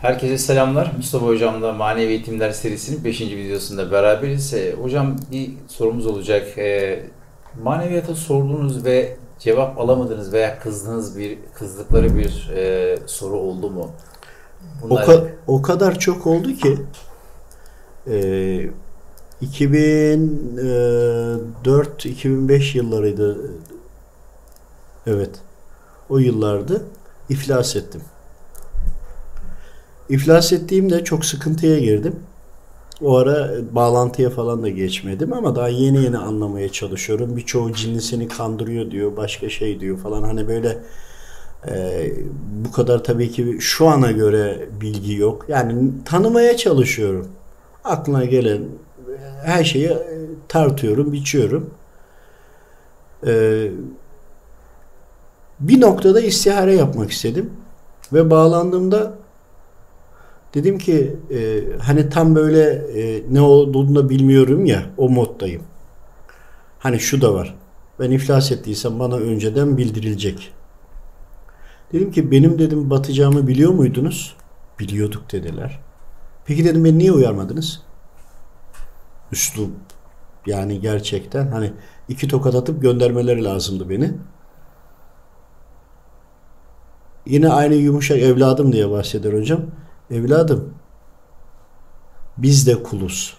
Herkese selamlar. Mustafa Hocam'la Manevi Eğitimler serisinin 5. videosunda beraberiz. Ee, hocam bir sorumuz olacak. Ee, maneviyata sorduğunuz ve cevap alamadığınız veya kızdığınız bir kızdıkları bir e, soru oldu mu? Bunlar... O, ka- o kadar çok oldu ki e, 2004-2005 yıllarıydı. Evet. O yıllardı. iflas ettim. İflas ettiğimde çok sıkıntıya girdim. O ara bağlantıya falan da geçmedim ama daha yeni yeni anlamaya çalışıyorum. Birçoğu cinli seni kandırıyor diyor, başka şey diyor falan. Hani böyle e, bu kadar tabii ki şu ana göre bilgi yok. Yani tanımaya çalışıyorum. Aklına gelen her şeyi e, tartıyorum, biçiyorum. E, bir noktada istihare yapmak istedim. Ve bağlandığımda Dedim ki e, hani tam böyle e, ne olduğunu da bilmiyorum ya o moddayım. Hani şu da var. Ben iflas ettiysem bana önceden bildirilecek. Dedim ki benim dedim batacağımı biliyor muydunuz? Biliyorduk dediler. Peki dedim beni niye uyarmadınız? Üslup yani gerçekten hani iki tokat atıp göndermeleri lazımdı beni. Yine aynı yumuşak evladım diye bahseder hocam. Evladım biz de kuluz.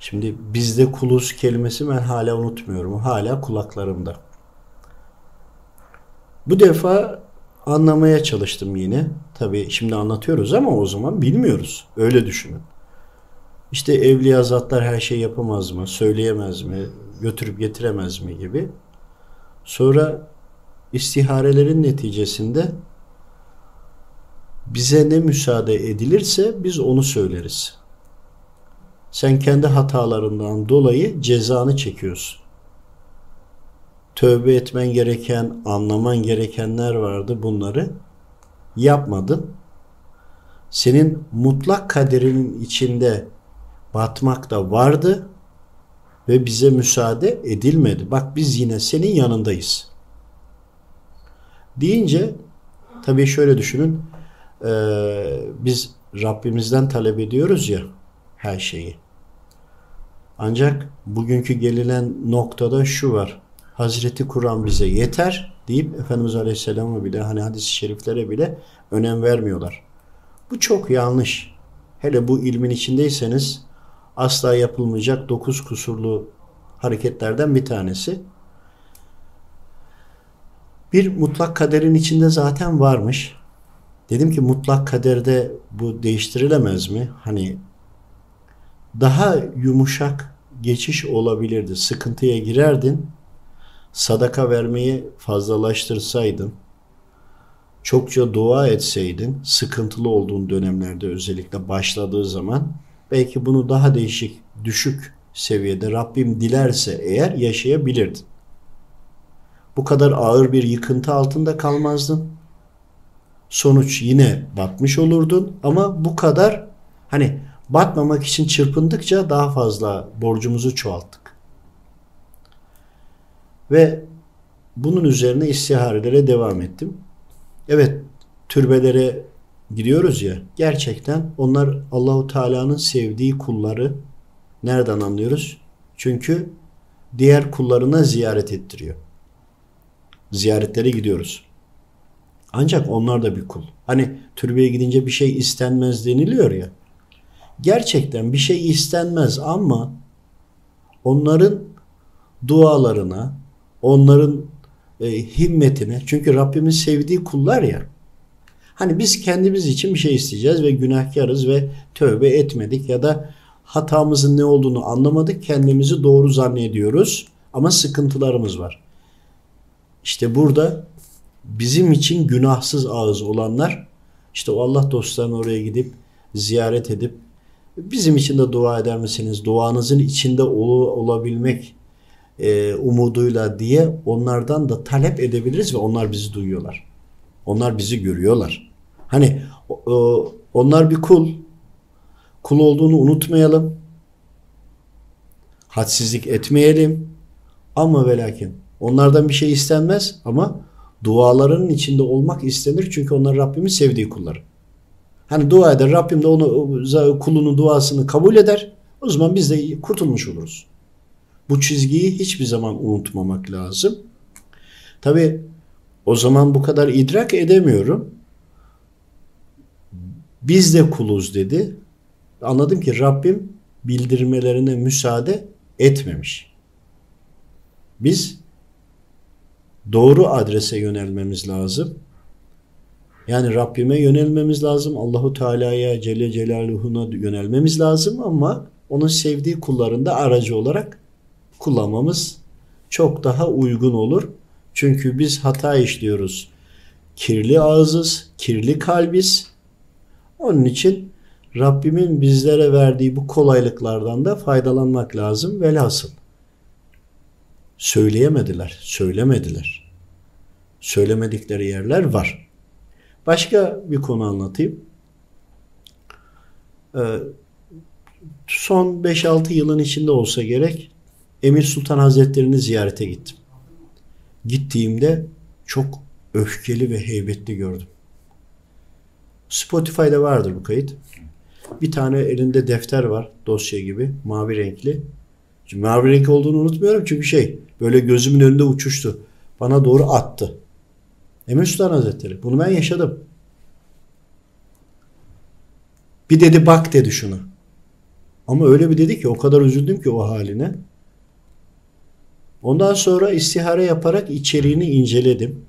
Şimdi bizde kuluz kelimesi ben hala unutmuyorum. Hala kulaklarımda. Bu defa anlamaya çalıştım yine. Tabii şimdi anlatıyoruz ama o zaman bilmiyoruz. Öyle düşünün. İşte evliya zatlar her şey yapamaz mı? Söyleyemez mi? Götürüp getiremez mi gibi. Sonra istiharelerin neticesinde bize ne müsaade edilirse biz onu söyleriz. Sen kendi hatalarından dolayı cezanı çekiyorsun. Tövbe etmen gereken, anlaman gerekenler vardı bunları yapmadın. Senin mutlak kaderinin içinde batmak da vardı ve bize müsaade edilmedi. Bak biz yine senin yanındayız. Deyince tabii şöyle düşünün e, biz Rabbimizden talep ediyoruz ya her şeyi. Ancak bugünkü gelinen noktada şu var. Hazreti Kur'an bize yeter deyip Efendimiz Aleyhisselam'a bile hani hadis-i şeriflere bile önem vermiyorlar. Bu çok yanlış. Hele bu ilmin içindeyseniz asla yapılmayacak dokuz kusurlu hareketlerden bir tanesi. Bir mutlak kaderin içinde zaten varmış. Dedim ki mutlak kaderde bu değiştirilemez mi? Hani daha yumuşak geçiş olabilirdi. Sıkıntıya girerdin. Sadaka vermeyi fazlalaştırsaydın. Çokça dua etseydin. Sıkıntılı olduğun dönemlerde özellikle başladığı zaman belki bunu daha değişik, düşük seviyede Rabbim dilerse eğer yaşayabilirdin. Bu kadar ağır bir yıkıntı altında kalmazdın sonuç yine batmış olurdun ama bu kadar hani batmamak için çırpındıkça daha fazla borcumuzu çoğalttık. Ve bunun üzerine istiharelere devam ettim. Evet türbelere gidiyoruz ya gerçekten onlar Allahu Teala'nın sevdiği kulları nereden anlıyoruz? Çünkü diğer kullarına ziyaret ettiriyor. Ziyaretlere gidiyoruz. Ancak onlar da bir kul. Hani türbeye gidince bir şey istenmez deniliyor ya. Gerçekten bir şey istenmez ama onların dualarına, onların e, himmetine çünkü Rabbimin sevdiği kullar ya. Hani biz kendimiz için bir şey isteyeceğiz ve günahkarız ve tövbe etmedik ya da hatamızın ne olduğunu anlamadık. Kendimizi doğru zannediyoruz ama sıkıntılarımız var. İşte burada bizim için günahsız ağız olanlar işte o Allah dostlarını oraya gidip ziyaret edip bizim için de dua eder misiniz? Duanızın içinde ol, olabilmek e, umuduyla diye onlardan da talep edebiliriz ve onlar bizi duyuyorlar. Onlar bizi görüyorlar. Hani o, onlar bir kul. Kul olduğunu unutmayalım. Hadsizlik etmeyelim. Ama ve lakin onlardan bir şey istenmez ama dualarının içinde olmak istenir çünkü onlar Rabbimin sevdiği kulları. Hani dua eder Rabbim de onu kulunun duasını kabul eder. O zaman biz de kurtulmuş oluruz. Bu çizgiyi hiçbir zaman unutmamak lazım. Tabi o zaman bu kadar idrak edemiyorum. Biz de kuluz dedi. Anladım ki Rabbim bildirmelerine müsaade etmemiş. Biz doğru adrese yönelmemiz lazım. Yani Rabbime yönelmemiz lazım. Allahu Teala'ya Celle Celaluhu'na yönelmemiz lazım ama onun sevdiği kullarında aracı olarak kullanmamız çok daha uygun olur. Çünkü biz hata işliyoruz. Kirli ağzız, kirli kalbiz. Onun için Rabbimin bizlere verdiği bu kolaylıklardan da faydalanmak lazım. Velhasıl söyleyemediler, söylemediler. Söylemedikleri yerler var. Başka bir konu anlatayım. Ee, son 5-6 yılın içinde olsa gerek Emir Sultan Hazretleri'ni ziyarete gittim. Gittiğimde çok öfkeli ve heybetli gördüm. Spotify'da vardır bu kayıt. Bir tane elinde defter var dosya gibi mavi renkli. Şimdi mavi renk olduğunu unutmuyorum çünkü şey böyle gözümün önünde uçuştu. Bana doğru attı. Emir Sultan Hazretleri. Bunu ben yaşadım. Bir dedi bak dedi şunu. Ama öyle bir dedi ki o kadar üzüldüm ki o haline. Ondan sonra istihare yaparak içeriğini inceledim.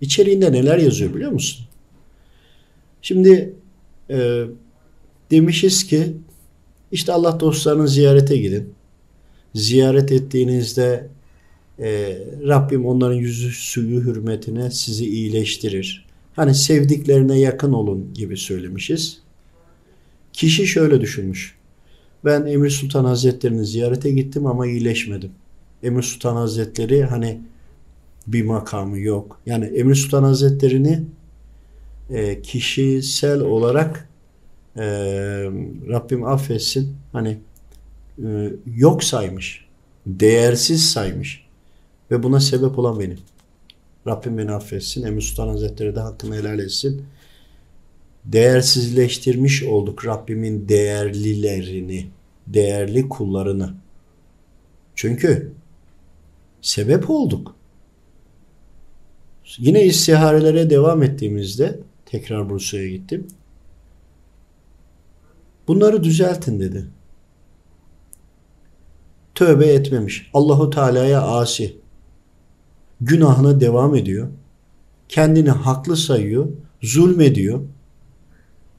İçeriğinde neler yazıyor biliyor musun? Şimdi e, demişiz ki işte Allah dostlarını ziyarete gidin. Ziyaret ettiğinizde e, Rabbim onların yüzü suyu hürmetine sizi iyileştirir. Hani sevdiklerine yakın olun gibi söylemişiz. Kişi şöyle düşünmüş. Ben Emir Sultan Hazretleri'ni ziyarete gittim ama iyileşmedim. Emir Sultan Hazretleri hani bir makamı yok. Yani Emir Sultan Hazretleri'ni e, kişisel olarak e, Rabbim affetsin hani yok saymış. Değersiz saymış. Ve buna sebep olan benim. Rabbim beni affetsin. Emir Sultan Hazretleri de hakkını helal etsin. Değersizleştirmiş olduk Rabbimin değerlilerini, değerli kullarını. Çünkü sebep olduk. Yine istiharelere devam ettiğimizde tekrar Bursa'ya gittim. Bunları düzeltin dedi. Tövbe etmemiş. Allahu Teala'ya asi. Günahına devam ediyor. Kendini haklı sayıyor. Zulmediyor.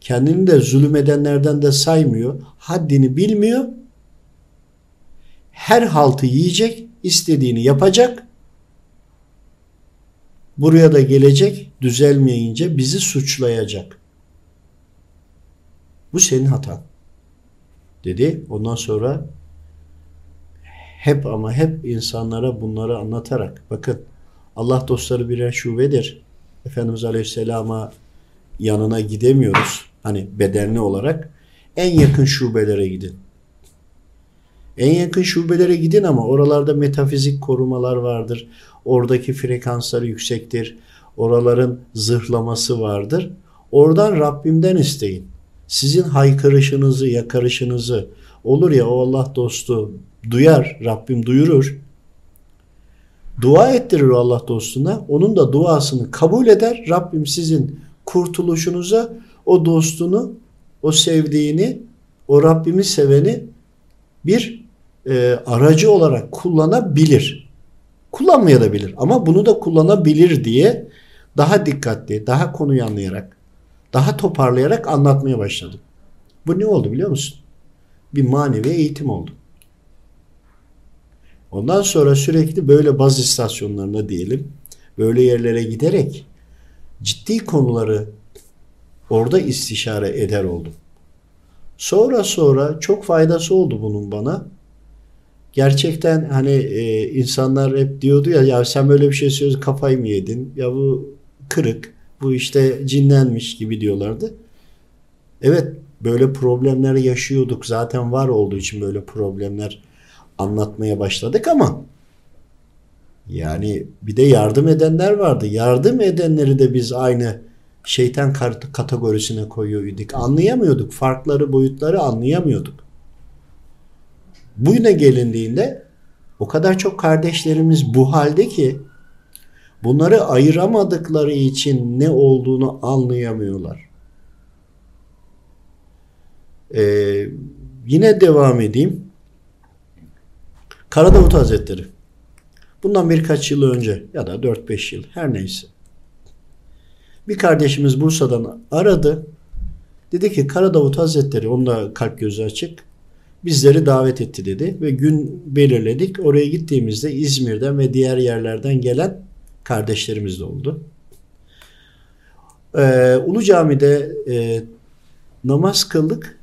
Kendini de zulmedenlerden de saymıyor. Haddini bilmiyor. Her haltı yiyecek istediğini yapacak. Buraya da gelecek, düzelmeyince bizi suçlayacak. Bu senin hatan. Dedi. Ondan sonra hep ama hep insanlara bunları anlatarak bakın Allah dostları birer şubedir. Efendimiz Aleyhisselam'a yanına gidemiyoruz. Hani bedenli olarak en yakın şubelere gidin. En yakın şubelere gidin ama oralarda metafizik korumalar vardır. Oradaki frekansları yüksektir. Oraların zırhlaması vardır. Oradan Rabbimden isteyin. Sizin haykırışınızı, yakarışınızı olur ya o Allah dostu duyar, Rabbim duyurur. Dua ettirir Allah dostuna. Onun da duasını kabul eder. Rabbim sizin kurtuluşunuza o dostunu, o sevdiğini, o Rabbimi seveni bir e, aracı olarak kullanabilir. Kullanmaya da bilir ama bunu da kullanabilir diye daha dikkatli, daha konuyu anlayarak, daha toparlayarak anlatmaya başladım. Bu ne oldu biliyor musun? Bir manevi eğitim oldu. Ondan sonra sürekli böyle baz istasyonlarına diyelim, böyle yerlere giderek ciddi konuları orada istişare eder oldum. Sonra sonra çok faydası oldu bunun bana gerçekten hani e, insanlar hep diyordu ya ya sen böyle bir şey söylüyorsun kafayı mı yedin? Ya bu kırık, bu işte cinlenmiş gibi diyorlardı. Evet böyle problemler yaşıyorduk. Zaten var olduğu için böyle problemler anlatmaya başladık ama Yani bir de yardım edenler vardı. Yardım edenleri de biz aynı şeytan kategorisine koyuyorduk. Anlayamıyorduk. Farkları, boyutları anlayamıyorduk. Bu yine gelindiğinde o kadar çok kardeşlerimiz bu halde ki bunları ayıramadıkları için ne olduğunu anlayamıyorlar. Ee, yine devam edeyim. Karadavut Hazretleri. Bundan birkaç yıl önce ya da 4-5 yıl her neyse. Bir kardeşimiz Bursa'dan aradı. Dedi ki Karadavut Hazretleri, onda kalp gözü açık. Bizleri davet etti dedi ve gün belirledik. Oraya gittiğimizde İzmir'den ve diğer yerlerden gelen kardeşlerimiz de oldu. Ee, Ulu Cami'de e, namaz kıldık.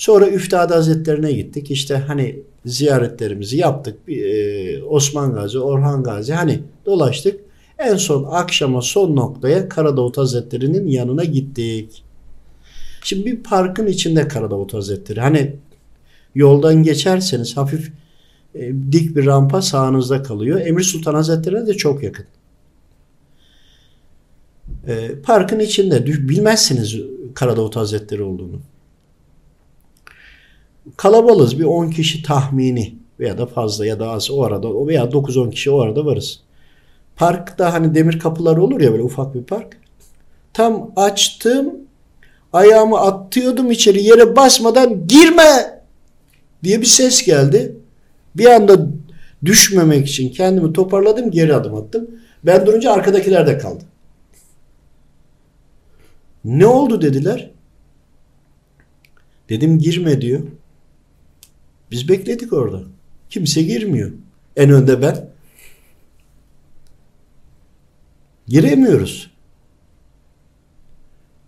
Sonra Üftade Hazretlerine gittik. İşte hani ziyaretlerimizi yaptık. Ee, Osman Gazi, Orhan Gazi hani dolaştık. En son akşama son noktaya Karadavut Hazretleri'nin yanına gittik. Şimdi bir parkın içinde Karadavut Hazretleri. Hani yoldan geçerseniz hafif e, dik bir rampa sağınızda kalıyor. Emir Sultan Hazretleri'ne de çok yakın. E, parkın içinde bilmezsiniz Karadavut Hazretleri olduğunu. Kalabalız bir 10 kişi tahmini veya da fazla ya da az o arada veya 9-10 kişi o arada varız. Parkta hani demir kapılar olur ya böyle ufak bir park. Tam açtım ayağımı attıyordum içeri yere basmadan girme diye bir ses geldi. Bir anda düşmemek için kendimi toparladım geri adım attım. Ben durunca arkadakiler de kaldı. Ne oldu dediler. Dedim girme diyor. Biz bekledik orada. Kimse girmiyor. En önde ben. Giremiyoruz.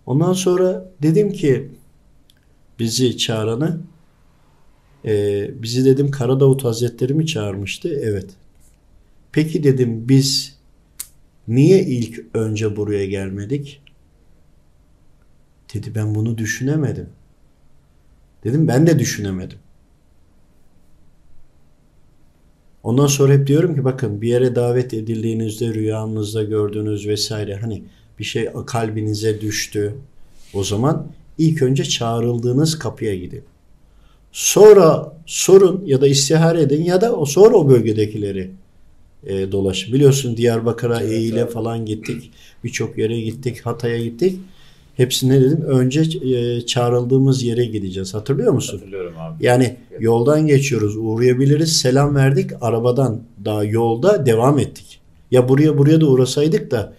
Ondan sonra dedim ki bizi çağıranı e, bizi dedim Karadavut Hazretleri mi çağırmıştı? Evet. Peki dedim biz niye ilk önce buraya gelmedik? Dedi ben bunu düşünemedim. Dedim ben de düşünemedim. Ondan sonra hep diyorum ki bakın bir yere davet edildiğinizde rüyanızda gördüğünüz vesaire hani bir şey kalbinize düştü. O zaman ilk önce çağrıldığınız kapıya gidin. Sonra sorun ya da istihare edin ya da o sonra o bölgedekileri e, dolaşın. Biliyorsun Diyarbakır'a, evet, Eğil'e evet. falan gittik. Birçok yere gittik. Hatay'a gittik. Hepsine dedim önce e, çağrıldığımız yere gideceğiz. Hatırlıyor musun? Hatırlıyorum abi. Yani yoldan geçiyoruz, uğrayabiliriz, selam verdik, arabadan daha yolda devam ettik. Ya buraya buraya da uğrasaydık da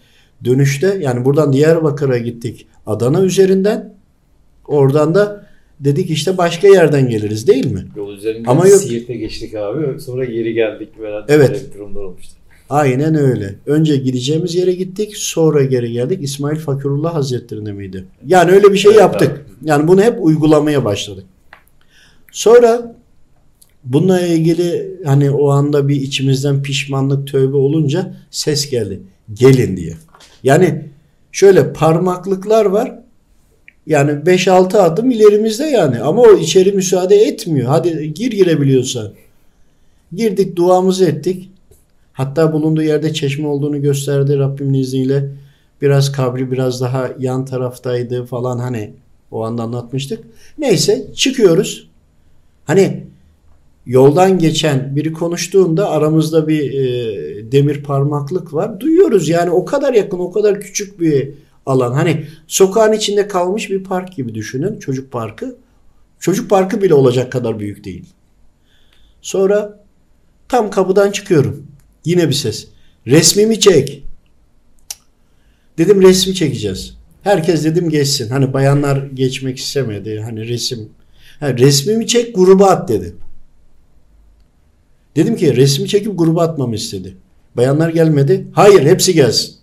dönüşte yani buradan Diyarbakır'a gittik Adana üzerinden oradan da dedik işte başka yerden geliriz değil mi? Yol üzerinden Ama yok. Siirt'e geçtik abi sonra geri geldik. Böyle evet. durumlar olmuştu. Aynen öyle. Önce gideceğimiz yere gittik, sonra geri geldik. İsmail Fakirullah Hazretleri'nde miydi? Yani öyle bir şey evet, yaptık. Abi. Yani bunu hep uygulamaya başladık. Sonra bununla ilgili hani o anda bir içimizden pişmanlık, tövbe olunca ses geldi. Gelin diye. Yani şöyle parmaklıklar var. Yani 5-6 adım ilerimizde yani. Ama o içeri müsaade etmiyor. Hadi gir girebiliyorsan. Girdik duamızı ettik. Hatta bulunduğu yerde çeşme olduğunu gösterdi Rabbimin izniyle. Biraz kabri biraz daha yan taraftaydı falan hani o anda anlatmıştık. Neyse çıkıyoruz. Hani yoldan geçen biri konuştuğunda aramızda bir e, demir parmaklık var. Duyuyoruz yani o kadar yakın o kadar küçük bir alan. Hani sokağın içinde kalmış bir park gibi düşünün çocuk parkı. Çocuk parkı bile olacak kadar büyük değil. Sonra tam kapıdan çıkıyorum. Yine bir ses. Resmimi çek. Dedim resmi çekeceğiz. Herkes dedim geçsin. Hani bayanlar geçmek istemedi. Hani resim. Ha, resmimi çek gruba at dedi. Dedim ki resmi çekip gruba atmamı istedi. Bayanlar gelmedi. Hayır hepsi gelsin.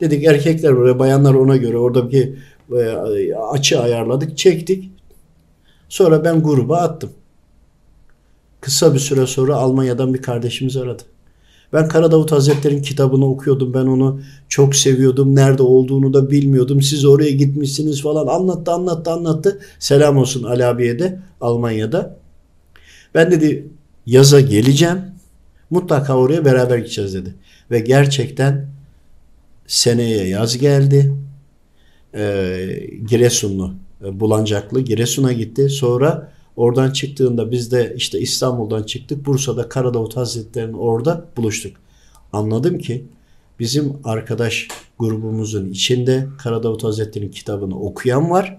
Dedik erkekler buraya bayanlar ona göre orada bir e, açı ayarladık. Çektik. Sonra ben gruba attım. Kısa bir süre sonra Almanya'dan bir kardeşimiz aradı. Ben Karadavut Hazretleri'nin kitabını okuyordum. Ben onu çok seviyordum. Nerede olduğunu da bilmiyordum. Siz oraya gitmişsiniz falan. Anlattı anlattı anlattı. Selam olsun Ali abiye de Almanya'da. Ben dedi yaza geleceğim. Mutlaka oraya beraber gideceğiz dedi. Ve gerçekten seneye yaz geldi. Ee, Giresunlu, Bulancaklı Giresun'a gitti. Sonra oradan çıktığında biz de işte İstanbul'dan çıktık. Bursa'da Karadavut Hazretleri'nin orada buluştuk. Anladım ki bizim arkadaş grubumuzun içinde Karadavut Hazretleri'nin kitabını okuyan var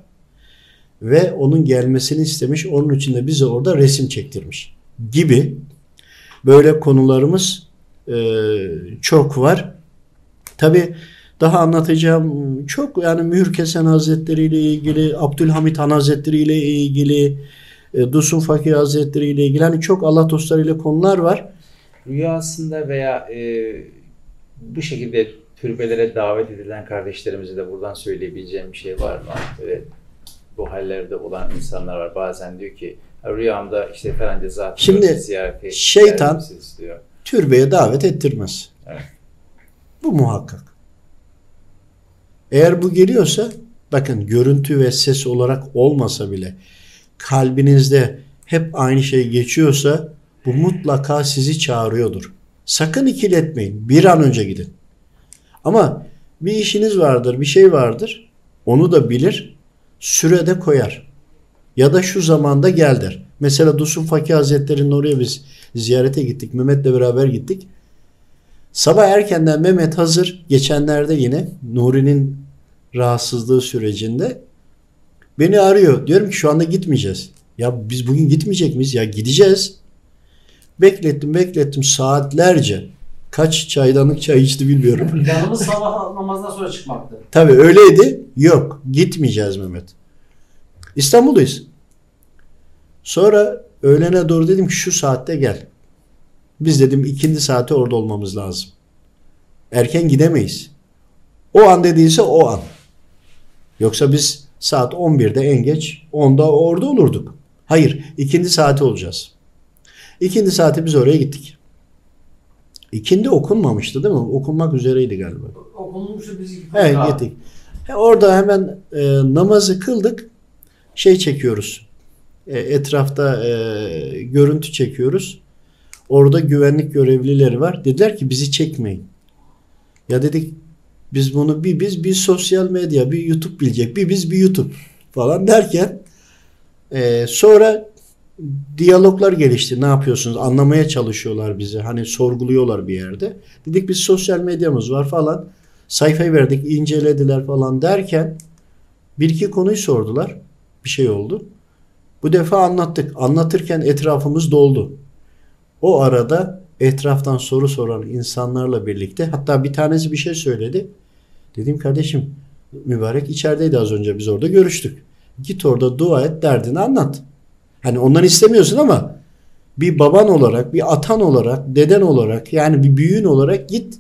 ve onun gelmesini istemiş. Onun için de bize orada resim çektirmiş gibi böyle konularımız e, çok var. Tabi daha anlatacağım çok yani Mühür Kesen Hazretleri ile ilgili, Abdülhamit Han Hazretleri ile ilgili, e, Dusun Fakir Hazretleri ile ilgili hani çok Allah dostları ile konular var. Rüyasında veya e, bu şekilde türbelere davet edilen kardeşlerimize de buradan söyleyebileceğim bir şey var mı? Böyle bu hallerde olan insanlar var. Bazen diyor ki rüyamda işte falanca zat Şimdi ziyarete şeytan diyor. türbeye davet ettirmez. Evet. Bu muhakkak. Eğer bu geliyorsa bakın görüntü ve ses olarak olmasa bile kalbinizde hep aynı şey geçiyorsa bu mutlaka sizi çağırıyordur. Sakın ikiletmeyin. Bir an önce gidin. Ama bir işiniz vardır, bir şey vardır. Onu da bilir. Sürede koyar. Ya da şu zamanda gel der. Mesela Dusun Fakir Hazretleri'nin oraya biz ziyarete gittik. Mehmet'le beraber gittik. Sabah erkenden Mehmet hazır. Geçenlerde yine Nuri'nin rahatsızlığı sürecinde beni arıyor. Diyorum ki şu anda gitmeyeceğiz. Ya biz bugün gitmeyecek miyiz? Ya gideceğiz. Beklettim beklettim saatlerce. Kaç çaydanlık çay içti bilmiyorum. Planımız sabah namazdan sonra çıkmaktı. Tabii öyleydi. Yok gitmeyeceğiz Mehmet. İstanbul'dayız. Sonra öğlene doğru dedim ki şu saatte gel. Biz dedim ikindi saate orada olmamız lazım. Erken gidemeyiz. O an dediyse o an. Yoksa biz saat 11'de en geç 10'da orada olurduk. Hayır ikindi saati olacağız. İkindi saati biz oraya gittik. İkindi okunmamıştı değil mi? Okunmak üzereydi galiba. Okunmuştu biz Evet gittik. He, Orada hemen e, namazı kıldık. Şey çekiyoruz. E, etrafta e, görüntü çekiyoruz. Orada güvenlik görevlileri var. Dediler ki bizi çekmeyin. Ya dedik biz bunu bir biz bir sosyal medya bir YouTube bilecek. Bir biz bir YouTube falan derken e, sonra diyaloglar gelişti. Ne yapıyorsunuz? Anlamaya çalışıyorlar bizi. Hani sorguluyorlar bir yerde. Dedik biz sosyal medyamız var falan. Sayfayı verdik, incelediler falan derken bir iki konuyu sordular. Bir şey oldu. Bu defa anlattık. Anlatırken etrafımız doldu. O arada etraftan soru soran insanlarla birlikte hatta bir tanesi bir şey söyledi. Dedim kardeşim mübarek içerideydi az önce biz orada görüştük. Git orada dua et derdini anlat. Hani ondan istemiyorsun ama bir baban olarak, bir atan olarak, deden olarak yani bir büyüğün olarak git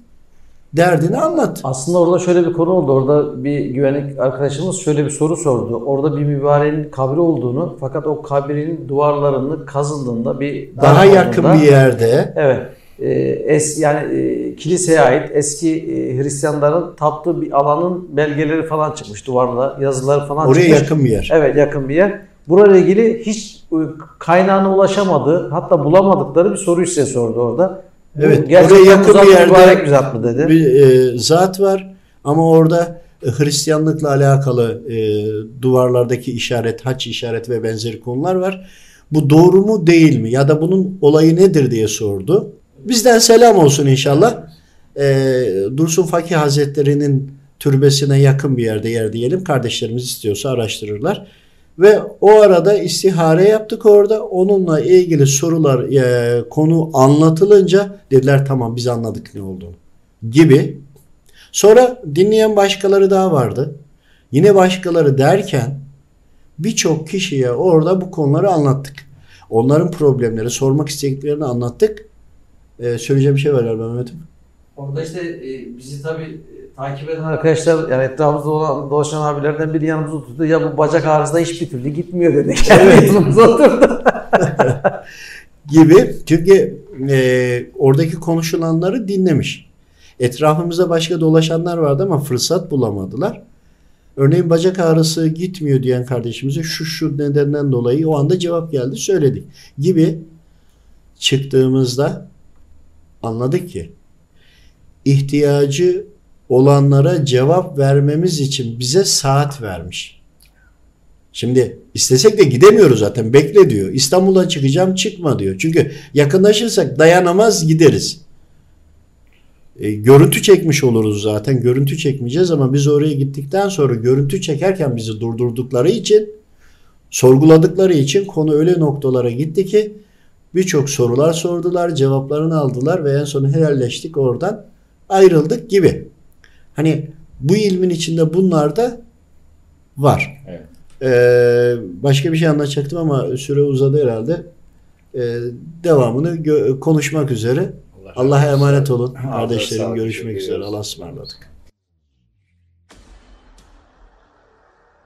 derdini anlat. Aslında orada şöyle bir konu oldu. Orada bir güvenlik arkadaşımız şöyle bir soru sordu. Orada bir mübareğin kabri olduğunu fakat o kabrin duvarlarını kazıldığında bir Daha yakın bir yerde Evet. E, es yani e, kiliseye ait eski e, Hristiyanların taptığı bir alanın belgeleri falan çıkmış duvarda yazılar falan oraya çıkmış. yakın bir yer. Evet yakın bir yer. Burayla ilgili hiç e, kaynağına ulaşamadı hatta bulamadıkları bir soruyu size sordu orada. Evet, gerçekten oraya yakın bir yerde bir zat mı dedi. Bir e, zat var ama orada e, Hristiyanlıkla alakalı e, duvarlardaki işaret, haç işareti ve benzeri konular var. Bu doğru mu değil mi ya da bunun olayı nedir diye sordu. Bizden selam olsun inşallah. E, Dursun Fakih Hazretleri'nin türbesine yakın bir yerde yer diyelim. Kardeşlerimiz istiyorsa araştırırlar. Ve o arada istihare yaptık orada. Onunla ilgili sorular, e, konu anlatılınca dediler tamam biz anladık ne olduğunu gibi. Sonra dinleyen başkaları daha vardı. Yine başkaları derken birçok kişiye orada bu konuları anlattık. Onların problemleri, sormak istediklerini anlattık. Ee, söyleyeceğim bir şey var galiba Mehmet'im. Orada işte e, bizi tabii takip eden arkadaşlar yani etrafımızda olan dolaşan abilerden biri yanımıza oturdu. Ya bu bacak ağrısına hiçbir türlü gitmiyor dedi. Yani yanımıza oturdu. gibi. Çünkü e, oradaki konuşulanları dinlemiş. Etrafımızda başka dolaşanlar vardı ama fırsat bulamadılar. Örneğin bacak ağrısı gitmiyor diyen kardeşimize şu şu nedenden dolayı o anda cevap geldi söyledik gibi çıktığımızda anladık ki ihtiyacı olanlara cevap vermemiz için bize saat vermiş. Şimdi istesek de gidemiyoruz zaten. Bekle diyor. İstanbul'a çıkacağım çıkma diyor. Çünkü yakınlaşırsak dayanamaz gideriz. E, görüntü çekmiş oluruz zaten. Görüntü çekmeyeceğiz ama biz oraya gittikten sonra görüntü çekerken bizi durdurdukları için sorguladıkları için konu öyle noktalara gitti ki birçok sorular sordular, cevaplarını aldılar ve en son helalleştik oradan ayrıldık gibi. Hani bu ilmin içinde bunlar da var. Evet. Ee, başka bir şey anlatacaktım ama süre uzadı herhalde. Ee, devamını konuşmak üzere. Allah'a emanet olun. Kardeşlerim görüşmek üzere. Allah'a ısmarladık.